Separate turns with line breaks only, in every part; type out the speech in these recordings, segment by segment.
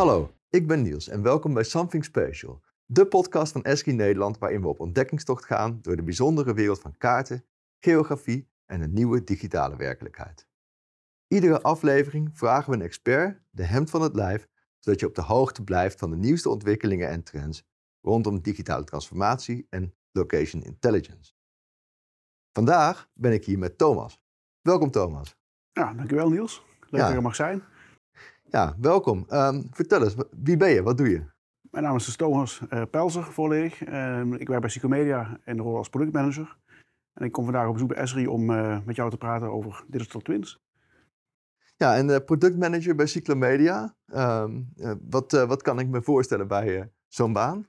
Hallo, ik ben Niels en welkom bij Something Special, de podcast van Esky Nederland waarin we op ontdekkingstocht gaan door de bijzondere wereld van kaarten, geografie en een nieuwe digitale werkelijkheid. Iedere aflevering vragen we een expert de hemd van het lijf, zodat je op de hoogte blijft van de nieuwste ontwikkelingen en trends rondom digitale transformatie en location intelligence. Vandaag ben ik hier met Thomas. Welkom Thomas.
Ja, dankjewel Niels. Leuk
Ja.
dat je er mag zijn.
Ja, welkom. Ehm, vertel eens, wie ben je? Wat doe je?
Mijn naam is Thomas eh, Pelzer, volledig. Ehm, ik werk bij Psychomedia in de rol als productmanager. En ik kom vandaag op bezoek bij Esri om eh, met jou te praten over digital twins.
Ja, en productmanager bij Cyclomedia. Ehm, eh, wat, wat kan ik me voorstellen bij zo'n baan?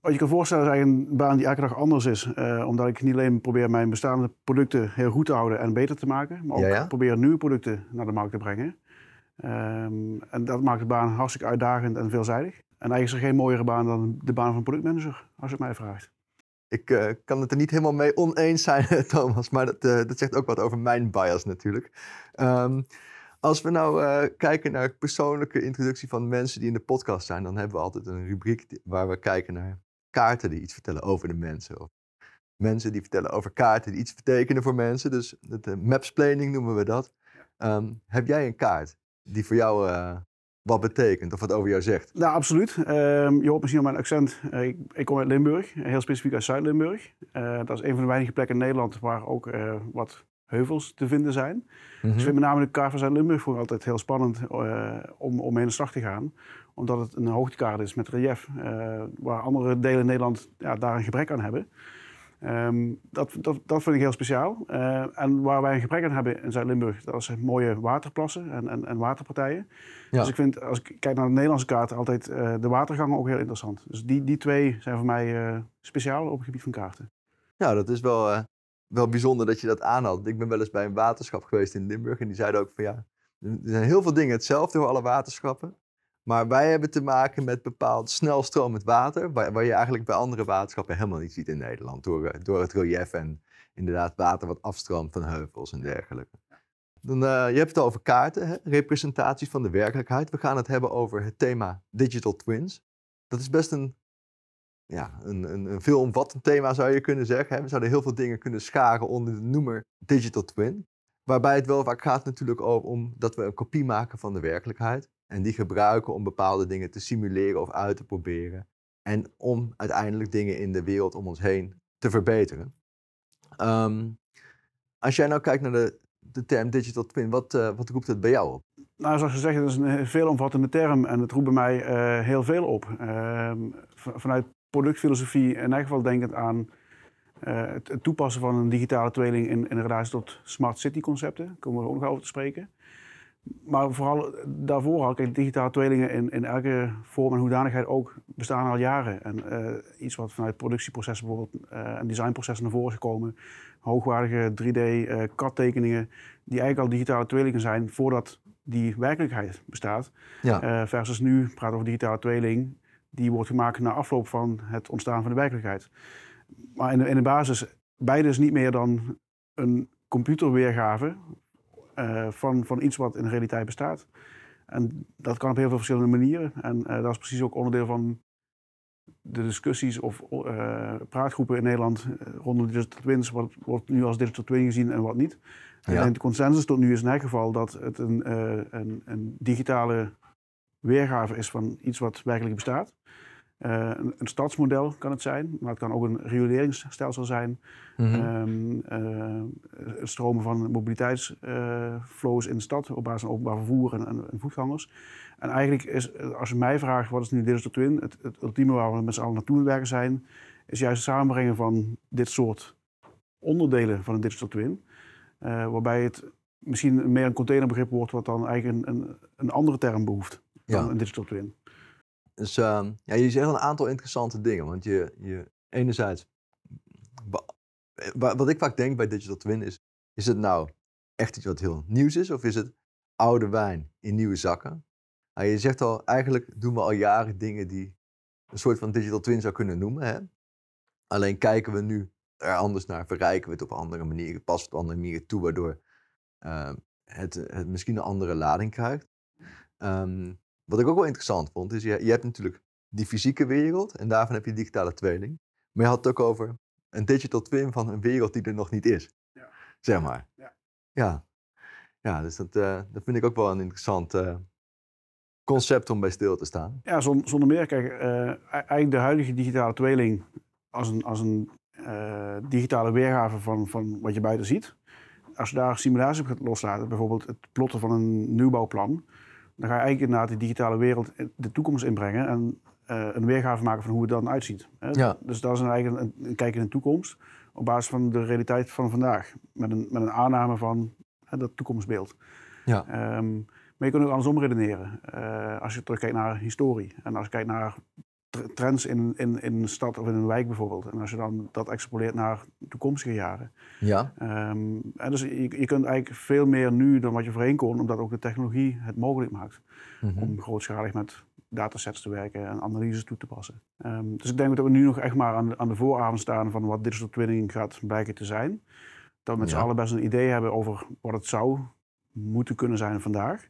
Wat je kan voorstellen is eigenlijk een baan die elke dag anders is. omdat ik niet alleen probeer mijn bestaande producten heel goed te houden en beter te maken. Maar ook
Ja, ja.
probeer nieuwe producten naar de markt te brengen. Ehm, en dat maakt de baan hartstikke uitdagend en veelzijdig. En eigenlijk is er geen mooiere baan dan de baan van productmanager, als je het mij vraagt.
Ik eh, kan het er niet helemaal mee oneens zijn, Thomas, maar dat, eh, dat zegt ook wat over mijn bias natuurlijk. Ehm, als we nou eh, kijken naar persoonlijke introductie van mensen die in de podcast zijn, dan hebben we altijd een rubriek waar we kijken naar kaarten die iets vertellen over de mensen. Of mensen die vertellen over kaarten die iets betekenen voor mensen. Dus het eh, mapsplaining noemen we dat. Ehm, heb jij een kaart die voor jou eh, wat betekent of wat over jou zegt?
Nou, absoluut. Ehm, je hoort misschien aan mijn accent. Eh, ik, ik kom uit Limburg, heel specifiek uit Zuid-Limburg. Eh, dat is een van de weinige plekken in Nederland waar ook wat heuvels te vinden zijn. Dus ik vind met name de kaart van Zuid-Limburg voor altijd heel spannend om, om mee aan de slag te gaan. Omdat het een hoogtekaart is met relief, waar andere delen in Nederland ja, daar een gebrek aan hebben. Ehm, dat, dat, dat vind ik heel speciaal. Eh, en waar wij een gebrek aan hebben in Zuid-Limburg, dat is mooie waterplassen en, en, en waterpartijen.
Ja.
Dus ik vind, als ik kijk naar de Nederlandse kaart, altijd eh, de watergangen ook heel interessant. Dus die, die twee zijn voor mij eh, speciaal op het gebied van kaarten.
Ja, dat is wel, wel bijzonder dat je dat aanhaalt. Ik ben wel eens bij een waterschap geweest in Limburg en die zeiden ook van ja, er zijn heel veel dingen hetzelfde voor alle waterschappen. Maar wij hebben te maken met bepaald snelstromend water, waar, waar je eigenlijk bij andere waterschappen helemaal niet ziet in Nederland. Door, eh, door het relief en inderdaad water wat afstroomt van heuvels en dergelijke. Dan, eh, je hebt het over kaarten, hè? representaties van de werkelijkheid. We gaan het hebben over het thema digital twins. Dat is best een ja, een, een, veelomvattend thema zou je kunnen zeggen. We zouden heel veel dingen kunnen scharen onder de noemer digital twin. Waarbij het wel vaak gaat natuurlijk over om dat we een kopie maken van de werkelijkheid. En die gebruiken om bepaalde dingen te simuleren of uit te proberen. En om uiteindelijk dingen in de wereld om ons heen te verbeteren. Ehm, als jij nou kijkt naar de, de term digital twin, wat, eh, wat roept het bij jou op?
Nou, zoals gezegd, het is een veelomvattende term en het roept bij mij eh, heel veel op. Ehm, vanuit productfilosofie in ieder geval denkend aan eh, het, het toepassen van een digitale tweeling in, in relatie tot smart city concepten. Daar komen we ook nog over te spreken. Maar vooral daarvoor al, kijk, digitale tweelingen in, in elke vorm en hoedanigheid ook bestaan al jaren. En eh, iets wat vanuit productieprocessen bijvoorbeeld eh, en designprocessen naar voren is gekomen. Hoogwaardige 3D-CAD-tekeningen die eigenlijk al digitale tweelingen zijn voordat die werkelijkheid bestaat.
Ja,
Eh, versus nu praten we over digitale tweeling, die wordt gemaakt na afloop van het ontstaan van de werkelijkheid. Maar in de, in de basis, beide is niet meer dan een computerweergave eh, van, van iets wat in de realiteit bestaat. En dat kan op heel veel verschillende manieren. En eh, dat is precies ook onderdeel van de discussies of eh, praatgroepen in Nederland eh, rondom digital twins. Wat wordt nu als digital twin gezien en wat niet.
Ja.
En de consensus tot nu is in elk geval dat het een, eh, een, een digitale weergave is van iets wat werkelijk bestaat. Eh, een, een stadsmodel kan het zijn, maar het kan ook een rioleringsstelsel zijn. Eh, het stromen van mobiliteitsflows in de stad op basis van openbaar vervoer en, en, en voetgangers. En eigenlijk is, eh, als je mij vraagt wat is nu digital twin, het, het ultieme waar we met z'n allen naartoe aan het werken zijn, is juist het samenbrengen van dit soort onderdelen van een digital twin. eh, waarbij het misschien meer een containerbegrip wordt wat dan eigenlijk een, een, een andere term behoeft dan
Ja.
een digital twin.
Dus ehm, ja, je zegt een aantal interessante dingen. Want je, je enerzijds, wa- wat ik vaak denk bij Digital Twin is, is het nou echt iets wat heel nieuws is? Of is het oude wijn in nieuwe zakken? Nou, je zegt al, eigenlijk doen we al jaren dingen die een soort van Digital Twin zou kunnen noemen. Hè? Alleen kijken we nu er anders naar, verrijken we het op andere manieren, passen het op andere manieren toe, waardoor ehm, het, het misschien een andere lading krijgt. Ehm, wat ik ook wel interessant vond, is je, je hebt natuurlijk die fysieke wereld en daarvan heb je digitale tweeling. Maar je had het ook over een digital twin van een wereld die er nog niet is.
Ja.
Zeg maar.
Ja.
Ja, ja dus dat, uh, dat vind ik ook wel een interessant uh, concept om bij stil te staan.
Ja, zonder meer. Kijk, uh, eigenlijk de huidige digitale tweeling als een, als een digitale weergave van, van wat je buiten ziet. Als je daar simulatie op gaat loslaten, bijvoorbeeld het plotten van een nieuwbouwplan, dan ga je eigenlijk inderdaad die digitale wereld de toekomst inbrengen en uh, een weergave maken van hoe het dan uitziet. Hè?
Ja.
Dus dat is een, eigenlijk een, een, kijk in de toekomst op basis van de realiteit van vandaag. Met een, met een aanname van hè, dat toekomstbeeld.
Ja.
Um, maar je kunt ook andersom redeneren. Uh, als je terugkijkt naar historie en als je kijkt naar trends in, in, in een stad of in een wijk bijvoorbeeld. En als je dan dat extrapoleert naar toekomstige jaren.
Ja.
Um, en dus je, je kunt eigenlijk veel meer nu dan wat je voorheen kon, omdat ook de technologie het mogelijk maakt.
Mm -hmm.
Om grootschalig met datasets te werken en analyses toe te passen. Um, dus ik denk dat we nu nog echt maar aan de, aan de vooravond staan van wat digital twinning gaat blijken te zijn. Dat we met
Ja.
z'n allen best een idee hebben over wat het zou moeten kunnen zijn vandaag.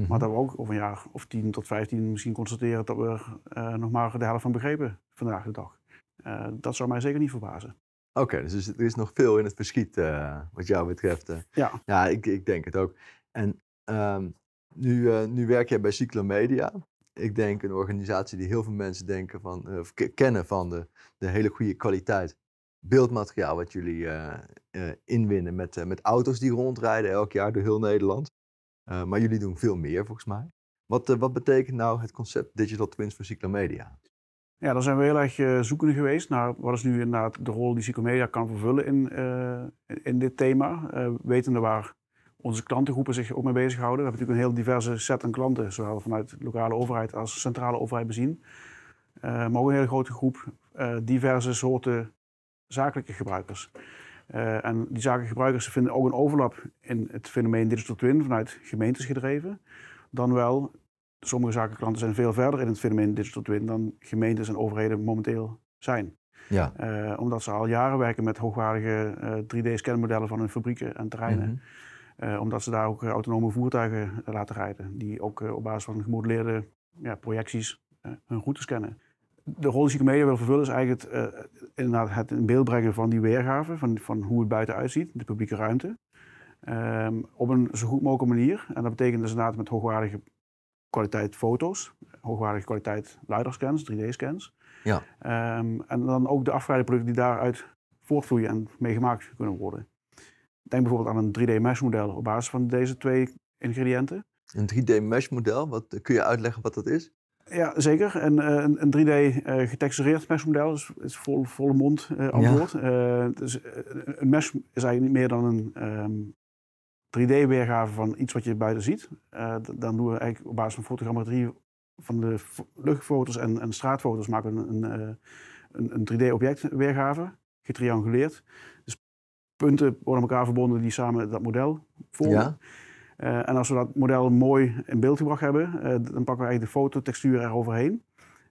Mhm.
Maar dat we ook over een jaar of 10 tot 15 misschien constateren dat we er uh, nog maar de helft van begrepen vandaag de dag. Uh, dat zou mij zeker niet verbazen.
Oké, dus er is nog veel in het verschiet uh, wat jou betreft. eh.
Ja,
Ja, ik, ik denk het ook. En ehm, nu, eh, nu werk jij bij Cyclomedia. Ik denk een organisatie die heel veel mensen denken van, eh, of kennen van de, de hele goede kwaliteit beeldmateriaal wat jullie eh, eh, inwinnen met, eh, met auto's die rondrijden elk jaar door heel Nederland. Eh, maar jullie doen veel meer volgens mij. Wat, eh, wat betekent nou het concept Digital Twins voor Cyclomedia?
ja daar zijn we heel erg uh, zoekende geweest naar wat is nu inderdaad de rol die Psychomedia kan vervullen in, in dit thema. Wetende waar onze klantengroepen zich ook mee bezighouden. We hebben natuurlijk een heel diverse set aan klanten, zowel vanuit lokale overheid als centrale overheid bezien. Maar ook een hele grote groep diverse soorten zakelijke gebruikers. Uh, en die zakelijke gebruikers vinden ook een overlap in het fenomeen digital twin vanuit gemeentes gedreven. Dan wel, sommige zakelijke klanten zijn veel verder in het fenomeen digital twin dan gemeentes en overheden momenteel zijn.
Ja.
Uh, omdat ze al jaren werken met hoogwaardige uh, 3D-scanmodellen van hun fabrieken en terreinen.
Mhm.
Omdat ze daar ook autonome voertuigen laten rijden, die ook op basis van gemodelleerde ja, projecties hun routes scannen. De rol die Cyclomedia wil vervullen is eigenlijk het, inderdaad het in beeld brengen van die weergave, van, van hoe het buiten uitziet, de publieke ruimte, um, op een zo goed mogelijke manier. En dat betekent dus inderdaad met hoogwaardige kwaliteit foto's, hoogwaardige kwaliteit LiDAR-scans, 3D-scans.
Ja.
Um, en dan ook de afgeleide producten die daaruit voortvloeien en meegemaakt kunnen worden. Denk bijvoorbeeld aan een 3D-mesh-model op basis van deze twee ingrediënten.
Een 3D-mesh-model, wat, kun je uitleggen wat dat is?
Ja, zeker. En, uh, een, een 3D uh, getextureerd mesh-model is, is vol, volle mond uh, antwoord. Ja. dus een mesh is eigenlijk niet meer dan een um, 3D-weergave van iets wat je buiten ziet. dan doen we eigenlijk op basis van fotogrammetrie van de luchtfoto's en, en straatfoto's maken we een, een, een, een 3D-objectweergave, getrianguleerd. Dus punten worden aan elkaar verbonden die samen dat model vormen.
Ja.
Uh, en als we dat model mooi in beeld gebracht hebben, uh, dan pakken we eigenlijk de fototextuur eroverheen.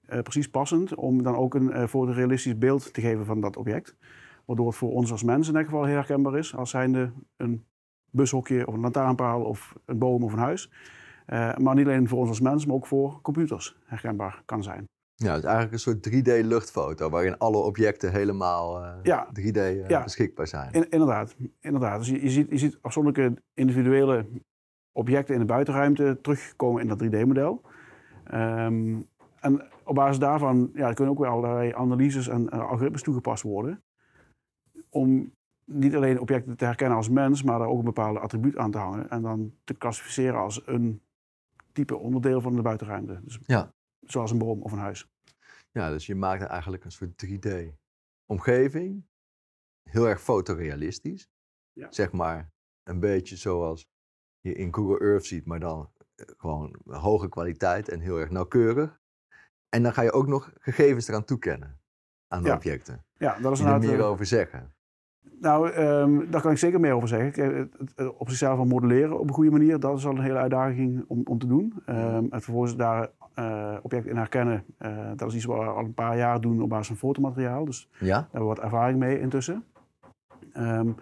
Uh, precies passend, om dan ook een fotorealistisch beeld te geven van dat object. Waardoor het voor ons als mensen in elk geval heel herkenbaar is, als zijnde een bushokje of een lantaarnpaal of een boom of een huis. maar niet alleen voor ons als mens, maar ook voor computers herkenbaar kan zijn.
Ja, het is eigenlijk een soort 3D-luchtfoto waarin alle objecten helemaal uh,
ja.
3D uh,
ja.
beschikbaar zijn.
In, inderdaad, inderdaad. Dus je, je, ziet, je ziet afzonderlijke individuele objecten in de buitenruimte terugkomen in dat 3D-model. Um, en op basis daarvan ja, kunnen ook weer allerlei analyses en algoritmes toegepast worden. Om niet alleen objecten te herkennen als mens, maar daar ook een bepaalde attribuut aan te hangen. En dan te klassificeren als een type onderdeel van de buitenruimte. Dus
ja.
Zoals een boom of een huis.
Ja, dus je maakt eigenlijk een soort 3D-omgeving. Heel erg fotorealistisch.
Ja.
Zeg maar een beetje zoals je in Google Earth ziet, maar dan eh, gewoon hoge kwaliteit en heel erg nauwkeurig. En dan ga je ook nog gegevens eraan toekennen aan de
Ja.
objecten.
Ja, dat is inderdaad...
meer
eh,
over zeggen.
Nou, um, daar kan ik zeker meer over zeggen. Kijk, het, het, het op zichzelf van modelleren op een goede manier, dat is al een hele uitdaging om, om te doen. Um, het vervolgens daar uh, objecten in herkennen, uh, dat is iets wat we al een paar jaar doen op basis van fotomateriaal. Dus
Ja?
daar hebben we wat ervaring mee intussen. Um,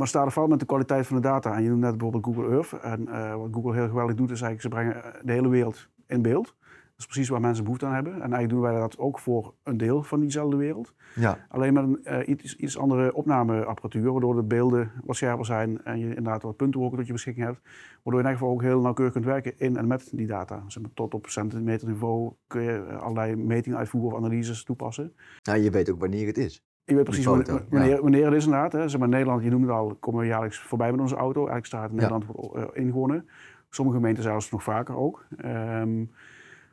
maar staat er valt met de kwaliteit van de data. En je noemt net bijvoorbeeld Google Earth. En uh, wat Google heel geweldig doet, is eigenlijk ze brengen de hele wereld in beeld. Dat is precies waar mensen behoefte aan hebben. En eigenlijk doen wij dat ook voor een deel van diezelfde wereld.
Ja.
Alleen met een eh, iets, iets andere opnameapparatuur, waardoor de beelden wat scherper zijn en je inderdaad wat puntenwolken tot je beschikking hebt. Waardoor je in ieder geval ook heel nauwkeurig kunt werken in en met die data. Tot op centimeterniveau kun je eh, allerlei metingen uitvoeren of analyses toepassen.
Nou, je weet ook wanneer het is.
Je weet precies
foto,
wanneer, wanneer, wanneer het is inderdaad. Hè. Zeg maar, Nederland, je noemde het al, komen we jaarlijks voorbij met onze auto. Eigenlijk staat in
Ja.
Nederland wordt uh, ingewonnen. Sommige gemeenten zelfs nog vaker ook. Ehm,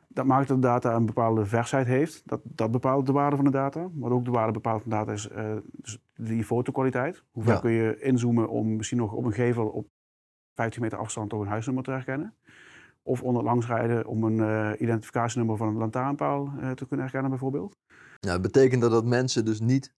dat maakt dat de data een bepaalde versheid heeft. Dat, dat bepaalt de waarde van de data. Maar ook de waarde bepaalt van de data is eh, dus die fotokwaliteit. Hoe ver
Ja.
kun je inzoomen om misschien nog op een gevel op 15 meter afstand toch een huisnummer te herkennen. Of onder het langsrijden om een eh, identificatienummer van een lantaarnpaal eh, te kunnen herkennen bijvoorbeeld.
Nou, dat betekent dat, dat mensen dus niet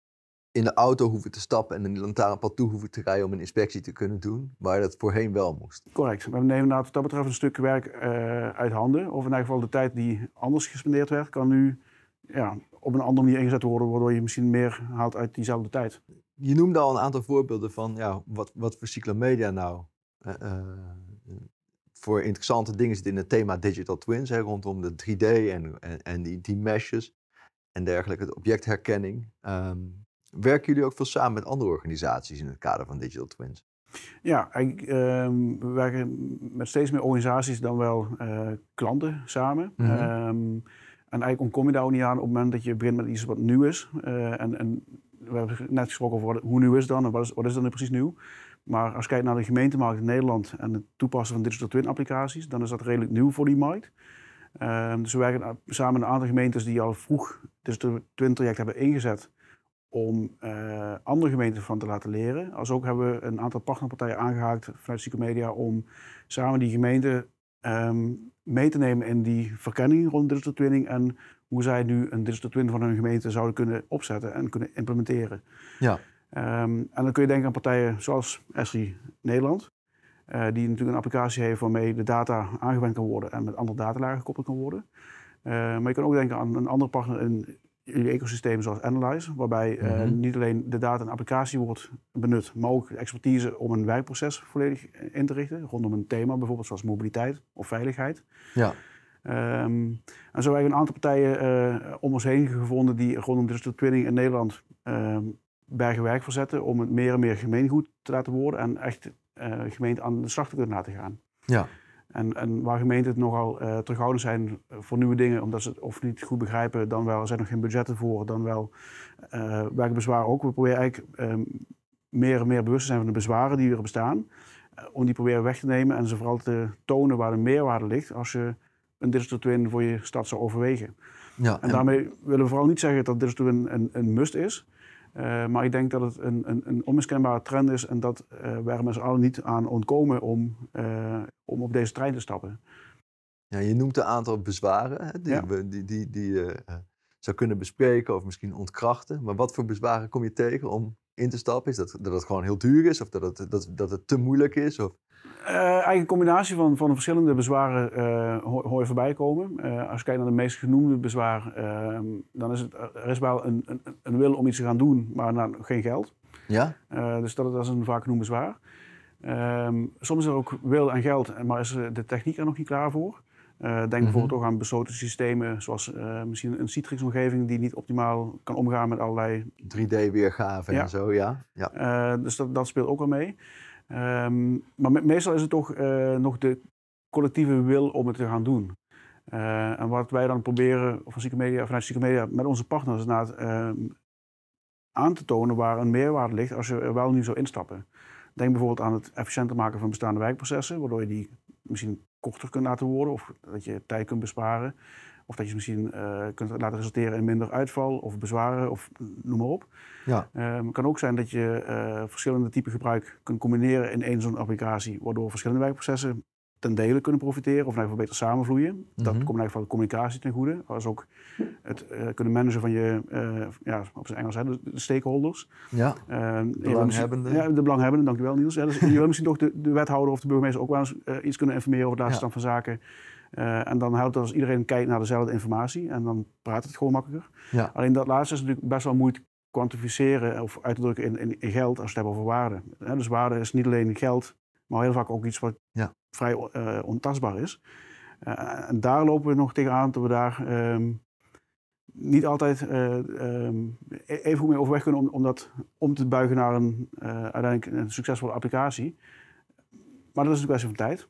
in de auto hoeven te stappen en in de lantaarnpaal toe hoeven te rijden om een inspectie te kunnen doen, waar dat voorheen wel moest.
Correct. We nemen inderdaad wat dat betreft een stuk werk eh, uit handen. Of in ieder geval de tijd die anders gespendeerd werd, kan nu ja, op een andere manier ingezet worden, waardoor je misschien meer haalt uit diezelfde tijd.
Je noemde al een aantal voorbeelden van ja, wat, wat voor cyclomedia nou eh, eh, voor interessante dingen zit in het thema digital twins, hè, rondom de 3D en, en, en die, die meshes en dergelijke, de objectherkenning. Ehm, werken jullie ook veel samen met andere organisaties in het kader van digital twins?
Ja, eigenlijk, ehm, we werken met steeds meer organisaties dan wel eh, klanten samen.
Mhm.
Ehm, en eigenlijk ontkom je daar ook niet aan op het moment dat je begint met iets wat nieuw is. Eh, en, en we hebben net gesproken over wat- hoe nieuw is het dan en wat is, wat is dan nu precies nieuw. Maar als je kijkt naar de gemeentemarkt in Nederland en het toepassen van digital twin applicaties, dan is dat redelijk nieuw voor die markt. Ehm, dus we werken samen met een aantal gemeentes die al vroeg digital twin traject hebben ingezet om eh, andere gemeenten van te laten leren. Als ook hebben we een aantal partnerpartijen aangehaakt vanuit Psychomedia om samen die gemeenten ehm, mee te nemen in die verkenning rond digital twinning en hoe zij nu een digital twin van hun gemeente zouden kunnen opzetten en kunnen implementeren.
Ja.
Ehm, en dan kun je denken aan partijen zoals Esri Nederland, eh, die natuurlijk een applicatie heeft waarmee de data aangewend kan worden en met andere datalagen gekoppeld kan worden. Eh, maar je kan ook denken aan een andere partner in jullie ecosysteem zoals Analyze, waarbij eh,
Mhm.
niet alleen de data en applicatie wordt benut, maar ook de expertise om een werkproces volledig in te richten, rondom een thema bijvoorbeeld zoals mobiliteit of veiligheid.
Ja.
Ehm, en zo hebben we een aantal partijen eh, om ons heen gevonden die rondom digital twinning in Nederland ehm bergen werk verzetten om het meer en meer gemeengoed te laten worden en echt eh gemeenten aan de slag te kunnen laten gaan.
Ja.
En, en waar gemeenten het nogal eh terughoudend zijn voor nieuwe dingen, omdat ze het of niet goed begrijpen, dan wel, er zijn nog geen budgetten voor, dan wel eh werken bezwaren ook. We proberen eigenlijk ehm, meer en meer bewust te zijn van de bezwaren die er bestaan, eh, om die proberen weg te nemen en ze vooral te tonen waar de meerwaarde ligt als je een digital twin voor je stad zou overwegen.
Ja,
En daarmee willen we vooral niet zeggen dat digital twin een, een must is. Eh, maar ik denk dat het een, een, een onmiskenbare trend is en dat eh we er met z'n allen niet aan ontkomen om, eh, om op deze trein te stappen.
Ja, je noemt een aantal bezwaren hè, die
Ja.
we die, die, die je zou kunnen bespreken of misschien ontkrachten. Maar wat voor bezwaren kom je tegen om in te stappen? Is dat dat het gewoon heel duur is of dat het, dat, dat het te moeilijk is? Of...
Eh, eigenlijk een combinatie van, van verschillende bezwaren eh, hoor, hoor je voorbij komen. Eh, als je kijkt naar de meest genoemde bezwaar, eh, dan is het, er is wel een, een, een wil om iets te gaan doen, maar nou, geen geld.
Ja?
Dus dat, dat is een vaak genoemd bezwaar. Ehm, soms is er ook wil en geld, maar is de techniek er nog niet klaar voor. Eh, denk bijvoorbeeld ook aan besloten systemen, zoals eh, misschien een Citrix-omgeving die niet optimaal kan omgaan met allerlei
3D-weergave
Ja.
en zo, ja. ja.
eh, dus dat, dat speelt ook wel mee. Ehm, maar me- meestal is het toch nog de collectieve wil om het te gaan doen. En wat wij dan proberen van Psychomedia, vanuit Psychomedia met onze partners inderdaad, ehm, aan te tonen waar een meerwaarde ligt als je er wel nu zou instappen. Denk bijvoorbeeld aan het efficiënter maken van bestaande werkprocessen, waardoor je die misschien korter kunt laten worden of dat je tijd kunt besparen. Of dat je ze misschien eh, kunt laten resulteren in minder uitval of bezwaren of noem maar op.
Ja.
Ehm, het kan ook zijn dat je eh, verschillende typen gebruik kunt combineren in één zo'n applicatie, waardoor verschillende werkprocessen ten dele kunnen profiteren of in ieder geval beter samenvloeien. Dat
Mhm.
komt in ieder geval de communicatie ten goede, als ook het eh, kunnen managen van je, eh, ja, op zijn Engels, hè, de, de stakeholders.
ja.
Ehm, wil
Belanghebbenden.
Ja, de belanghebbenden, dankjewel Niels. Ja, dus je wil misschien toch de, de wethouder of de burgemeester ook wel eens eh, iets kunnen informeren over de laatste
Ja.
stand van zaken. Eh, en dan helpt het als iedereen kijkt naar dezelfde informatie en dan praat het gewoon makkelijker.
Ja.
Alleen dat laatste is natuurlijk best wel moeilijk kwantificeren of uit te drukken in, in, in geld als we het hebben over waarde. Hè, dus waarde is niet alleen geld, maar heel vaak ook iets wat
Ja.
vrij eh, ontastbaar is. Uh, en daar lopen we nog tegenaan dat we daar ehm, niet altijd ehm, e-, even goed mee overweg kunnen om, om dat om te buigen naar een, uiteindelijk een succesvolle applicatie. Maar dat is een kwestie van tijd.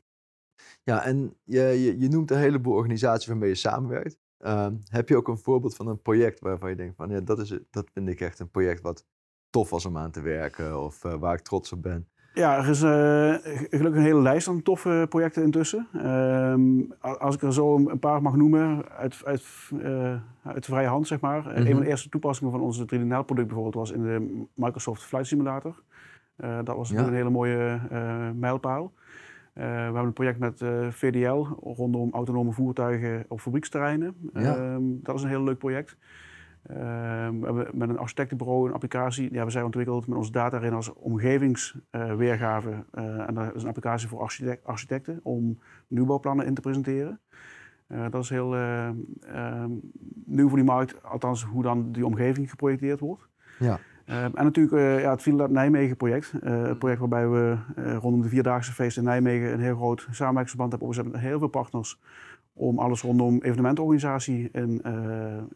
Ja, en je, je, je noemt een heleboel organisaties waarmee je samenwerkt. Ehm, heb je ook een voorbeeld van een project waarvan je denkt van ja, dat, is, dat vind ik echt een project wat tof was om aan te werken of uh, waar ik trots op ben?
Ja, er is uh, gelukkig een hele lijst aan toffe projecten intussen. Um, als ik er zo een paar mag noemen, uit, uit, uh, uit de vrije hand zeg maar. Mm -hmm. Een van de mhm. eerste toepassingen van onze 3D-product bijvoorbeeld was in de Microsoft Flight Simulator. dat was ja. een hele mooie mijlpaal. We hebben een project met eh, VDL rondom autonome voertuigen op fabrieksterreinen. Ja. Uh, dat is een heel leuk project. Ehm, we hebben met een architectenbureau een applicatie die hebben zij ontwikkeld met onze data erin als omgevingsweergave. Uh, en dat is een applicatie voor architect architecten om nieuwbouwplannen in te presenteren. dat is heel ehm, nieuw voor die markt, althans hoe dan die omgeving geprojecteerd wordt. Ja. Ehm, en natuurlijk ja, het Villa Nijmegen project. Het mm. project waarbij we rondom de Vierdaagse feest in Nijmegen een heel groot samenwerkingsverband hebben opgezet met heel veel partners. Om alles rondom evenementenorganisatie in,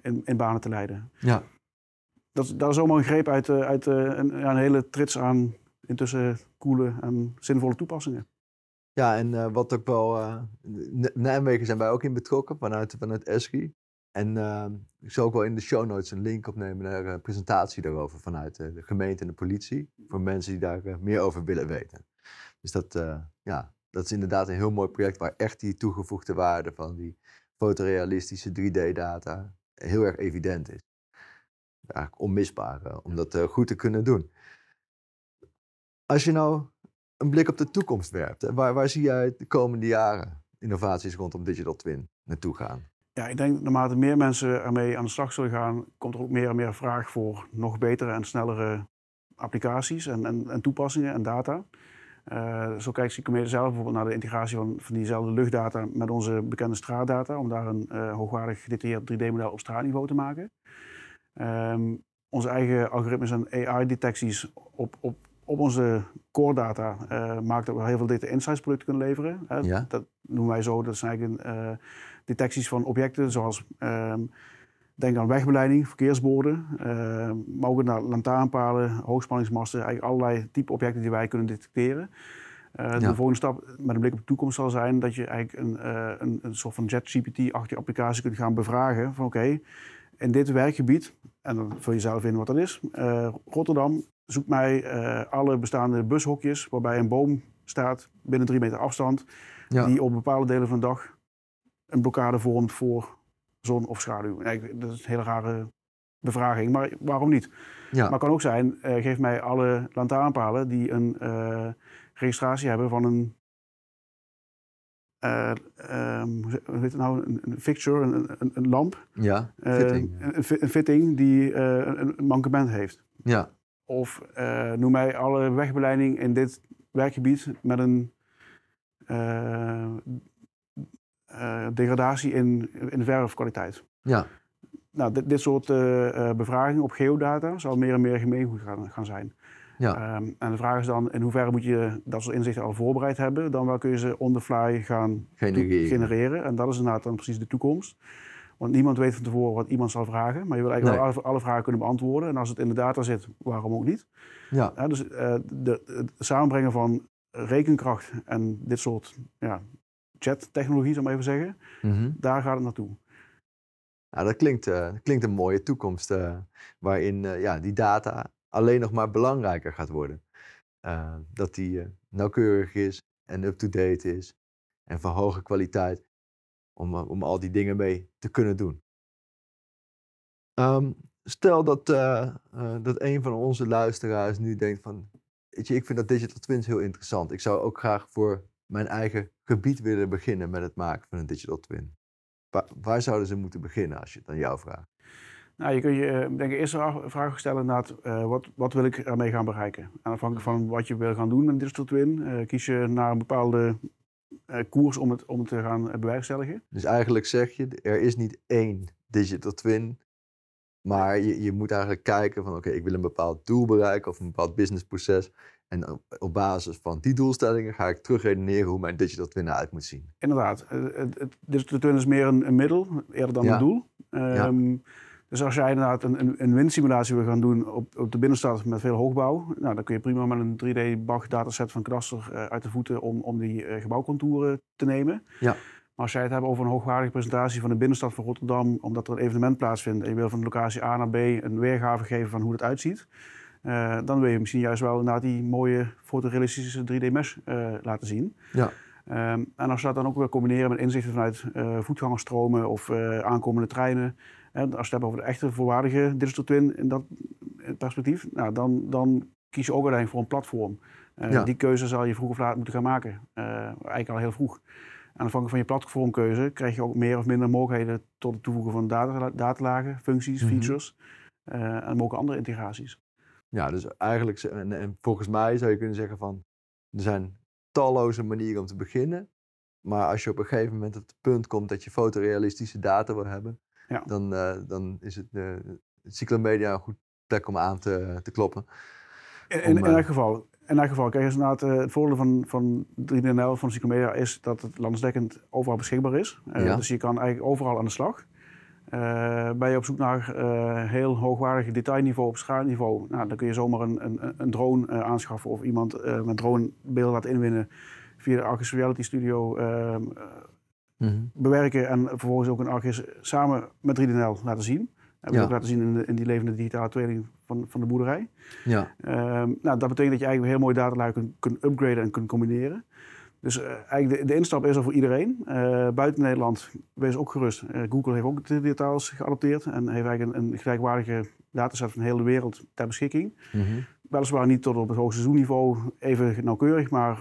in, in, banen te leiden. Ja. Dat, is allemaal een greep uit, uit een, een, hele trits aan intussen coole en zinvolle toepassingen.
Ja, en wat ook wel. Nijmegen zijn wij ook in betrokken vanuit, vanuit ESCI. En uh, ik zal ook wel in de show notes een link opnemen naar een presentatie daarover vanuit de gemeente en de politie. Voor mensen die daar meer over willen weten. Dus dat, eh, ja, dat is inderdaad een heel mooi project waar echt die toegevoegde waarde van die fotorealistische 3D-data heel erg evident is. Eigenlijk onmisbaar om dat goed te kunnen doen. Als je nou een blik op de toekomst werpt, waar, waar zie jij de komende jaren innovaties rondom digital twin naartoe gaan?
ja, ik denk naarmate meer mensen ermee aan de slag zullen gaan, komt er ook meer en meer vraag voor nog betere en snellere applicaties en, en, en toepassingen en data. Uh, zo kijkt Sycometer zelf bijvoorbeeld naar de integratie van, van diezelfde luchtdata met onze bekende straatdata, om daar een uh, hoogwaardig gedetailleerd 3D-model op straatniveau te maken. Um, onze eigen algoritmes en AI-detecties op, op, op onze core data uh, maakt dat we heel veel data insights producten kunnen leveren. Ja. Dat noemen wij zo, dat is eigenlijk detecties van objecten zoals ehm, denk aan wegbeleiding, verkeersborden, maar ook naar lantaarnpalen, hoogspanningsmasten, eigenlijk allerlei type objecten die wij kunnen detecteren. Uh, De volgende stap met een blik op de toekomst zal zijn dat je eigenlijk een, uh, een, een soort van JetGPT-achtige applicatie kunt gaan bevragen van oké, in dit werkgebied, en dan vul je zelf in wat dat is, uh, Rotterdam, zoek mij alle bestaande bushokjes waarbij een boom staat binnen drie meter afstand, ja. die op bepaalde delen van de dag een blokkade vormt voor zon of schaduw. Dat is een hele rare bevraging, maar waarom niet? Ja. Maar het kan ook zijn, uh, geef mij alle lantaarnpalen die een uh, registratie hebben van een, uh, um, hoe heet het nou, een, een fixture, een, een, een, lamp.
Ja, fitting.
Een, een, fitting die een, mankement heeft.
Ja.
Of noem mij alle wegbeleiding in dit werkgebied met een uh, degradatie in, in de verfkwaliteit.
Ja.
Nou, dit, dit soort uh, bevragingen op geodata zal meer en meer gemeengoed gaan, gaan zijn. Ja. Um, en de vraag is dan, in hoeverre moet je dat soort inzichten al voorbereid hebben, dan wel kun je ze on the fly gaan genereren. genereren. En dat is inderdaad dan precies de toekomst. Want niemand weet van tevoren wat iemand zal vragen, maar je wil eigenlijk nee. alle, alle, vragen kunnen beantwoorden. En als het in de data zit, waarom ook niet? Ja. ja dus uh, de, het samenbrengen van rekenkracht en dit soort ja, chat-technologie, zou ik even zeggen. Mhm. Daar gaat het naartoe.
Nou, dat klinkt, uh, klinkt een mooie toekomst, uh, waarin uh, ja, die data alleen nog maar belangrijker gaat worden. dat die nauwkeurig is en up-to-date is en van hoge kwaliteit om, om al die dingen mee te kunnen doen. Um, stel dat, dat een van onze luisteraars nu denkt van, weet je, ik vind dat digital twins heel interessant. Ik zou ook graag voor mijn eigen gebied willen beginnen met het maken van een digital twin? Waar, waar zouden ze moeten beginnen als je het aan jou vraagt?
Nou, je kunt je eh, denk ik eerst een vraag stellen naar uh, wat, wat wil ik ermee gaan bereiken? En afhankelijk van wat je wil gaan doen met een digital twin, uh, kies je naar een bepaalde uh, koers om het, om het te gaan bewerkstelligen.
Dus eigenlijk zeg je, er is niet één digital twin, maar je, je moet eigenlijk kijken van oké, ik wil een bepaald doel bereiken of een bepaald businessproces. En op, basis van die doelstellingen ga ik terugredeneren hoe mijn digital twin eruit moet zien.
Inderdaad. Eh, het, het, digital twin is meer een, een middel, eerder dan
Ja.
een doel. Ehm, Dus als jij inderdaad een, een, een windsimulatie wil gaan doen op, op de binnenstad met veel hoogbouw, nou, dan kun je prima met een 3D-BAG dataset van Kadaster eh, uit de voeten om, om die eh, gebouwcontouren te nemen.
Ja.
Maar als jij het hebt over een hoogwaardige presentatie van de binnenstad van Rotterdam, omdat er een evenement plaatsvindt en je wil van de locatie A naar B een weergave geven van hoe het uitziet, eh, dan wil je misschien juist wel inderdaad die mooie fotorealistische 3D-mesh eh, laten zien.
Ja.
Ehm, en als je dat dan ook weer combineren met inzichten vanuit eh voetgangerstromen of aankomende treinen, als je het hebt over de echte volwaardige digital twin in dat perspectief, nou, dan, dan kies je ook uiteindelijk voor een platform.
Ja.
Die keuze zal je vroeg of laat moeten gaan maken, eigenlijk al heel vroeg. En afhankelijk van je platformkeuze krijg je ook meer of minder mogelijkheden tot het toevoegen van data, datalagen, functies,
Mhm.
features en ook andere integraties.
Ja, dus eigenlijk, en, en volgens mij zou je kunnen zeggen van, er zijn talloze manieren om te beginnen. Maar als je op een gegeven moment op het punt komt dat je fotorealistische data wil hebben,
Ja.
dan, eh, dan is het uh, Cyclomedia een goed plek om aan te, te kloppen.
In, in,
Om,
in
eh,
elk geval. In elk geval, kijk eens eh, het voordeel van, van 3DNL, van Cyclomedia, is dat het landsdekkend overal beschikbaar is.
Ja.
Dus je kan eigenlijk overal aan de slag. Eh, ben je op zoek naar eh, heel hoogwaardig detailniveau op schaalniveau, nou, dan kun je zomaar een, een, een drone eh, aanschaffen of iemand met drone beelden laten inwinnen via de Argus Reality Studio ehm, eh, bewerken en vervolgens ook een Argus samen met 3DNL laten zien. Hebben we
Ja.
ook laten zien in, de- in die levende digitale tweeling van, van de boerderij.
Ja,
Ehm, nou, dat betekent dat je eigenlijk heel mooi kunt, kunt upgraden en kunt combineren. Dus eh, eigenlijk de, de instap is er voor iedereen. Eh, buiten Nederland, wees ook gerust. Eh, Google heeft ook de digitaals geadopteerd en heeft eigenlijk een, een gelijkwaardige dataset van de hele wereld ter beschikking.
Mhm.
Weliswaar niet tot op het hoogste seizoenniveau even nauwkeurig, maar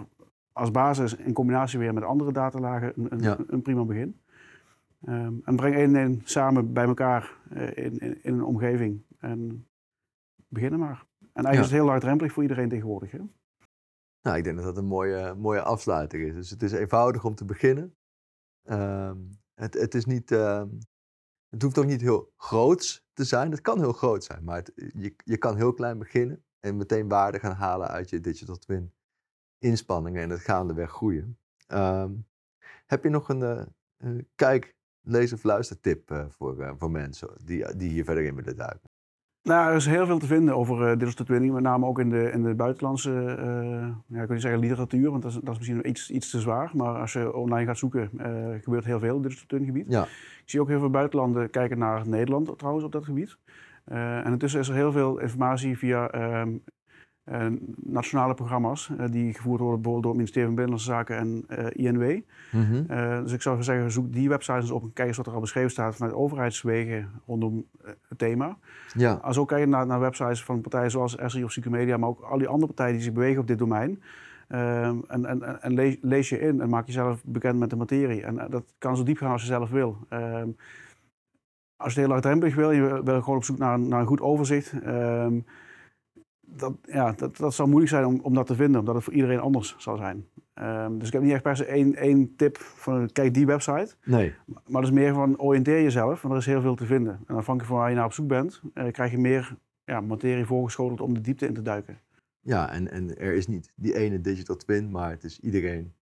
als basis in combinatie weer met andere datalagen een, een,
Ja.
een prima begin. Ehm, en breng één en één samen bij elkaar in, in, in een omgeving en beginnen maar. En eigenlijk
Ja.
is het heel laagdrempelig voor iedereen tegenwoordig. Hè?
Nou, ik denk dat dat een mooie, mooie afsluiter is. Dus het is eenvoudig om te beginnen. Ehm, het, het, is niet, ehm, het hoeft ook niet heel groots te zijn. Het kan heel groot zijn, maar je, je kan heel klein beginnen en meteen waarde gaan halen uit je digital twin inspanningen en het gaandeweg groeien. Ehm, heb je nog een eh, eh, kijk, lees of luistertip eh, voor, eh, voor mensen die, die hier verder in willen duiken?
Nou, er is heel veel te vinden over uh, digital twinning, met name ook in de, in de buitenlandse, uh, ja, ik wil niet zeggen literatuur, want dat is, dat is misschien iets, iets te zwaar. Maar als je online gaat zoeken, uh, gebeurt heel veel op digital twinning gebied.
Ja.
Ik zie ook heel veel buitenlanden kijken naar Nederland trouwens op dat gebied. En intussen is er heel veel informatie via uh, nationale programma's uh, die gevoerd worden bijvoorbeeld door het ministerie van Binnenlandse Zaken en uh, INW.
Mm -hmm.
dus ik zou zeggen, zoek die websites eens op en kijk eens wat er al beschreven staat vanuit overheidswegen rondom het thema.
Ja.
Als ook kijken naar, naar websites van partijen zoals SRI of Psychomedia, maar ook al die andere partijen die zich bewegen op dit domein. Um, en en, en lees, lees, je in en maak jezelf bekend met de materie. En uh, dat kan zo diep gaan als je zelf wil. Um, als je het heel laagdrempelig wil, je wil gewoon op zoek naar, naar een goed overzicht. Um, dat, ja, dat, dat zal moeilijk zijn om, om dat te vinden, omdat het voor iedereen anders zal zijn. Um, dus ik heb niet echt per se één, één tip van kijk die website.
Nee.
Maar het is meer van oriënteer jezelf, want er is heel veel te vinden. En afhankelijk van waar je naar op zoek bent, uh, krijg je meer ja, materie voorgeschoteld om de diepte in te duiken.
Ja, en, en er is niet die ene digital twin, maar het is iedereen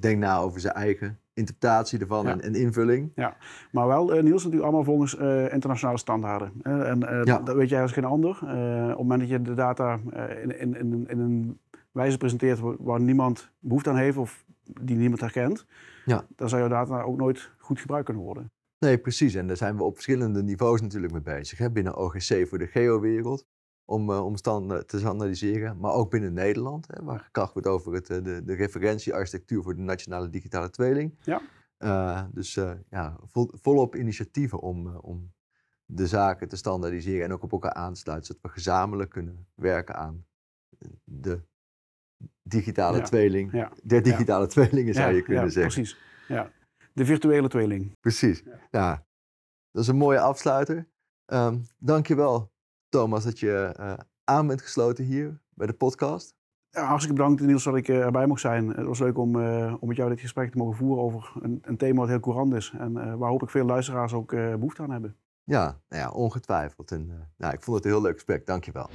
denkt na over zijn eigen interpretatie ervan
Ja.
en, en invulling.
Ja, maar wel, uh, Niels, natuurlijk allemaal volgens uh, internationale standaarden. Uh, en
Ja.
dat weet jij als geen ander. op het moment dat je de data in, in, in, in een wijze presenteert waar, waar niemand behoefte aan heeft of die niemand herkent,
Ja.
dan zou jouw data ook nooit goed gebruikt kunnen worden.
Nee, precies. En daar zijn we op verschillende niveaus natuurlijk mee bezig. Hè? Binnen OGC voor de geowereld, om, uh, om standen te standaardiseren. Maar ook binnen Nederland, hè, waar gekracht wordt over het, uh, de, de referentiearchitectuur voor de nationale digitale tweeling.
Ja.
Uh, dus ja, vol, volop initiatieven om, om de zaken te standaardiseren en ook op elkaar aan te sluiten, zodat we gezamenlijk kunnen werken aan de digitale
Ja.
tweeling.
Ja.
Der digitale tweelingen zou je kunnen
ja,
zeggen.
Precies. Ja. De virtuele tweeling.
Precies. Ja. dat is een mooie afsluiter. Um, dankjewel, Thomas, dat je uh, aan bent gesloten hier bij de podcast.
Ja, hartstikke bedankt, Niels, dat ik uh, erbij mocht zijn. Het was leuk om, uh, om met jou dit gesprek te mogen voeren over een, een thema dat heel courant is. En waar hopelijk veel luisteraars ook behoefte aan hebben.
Ja, nou ja ongetwijfeld. En, nou, ik vond het een heel leuk gesprek. Dankjewel.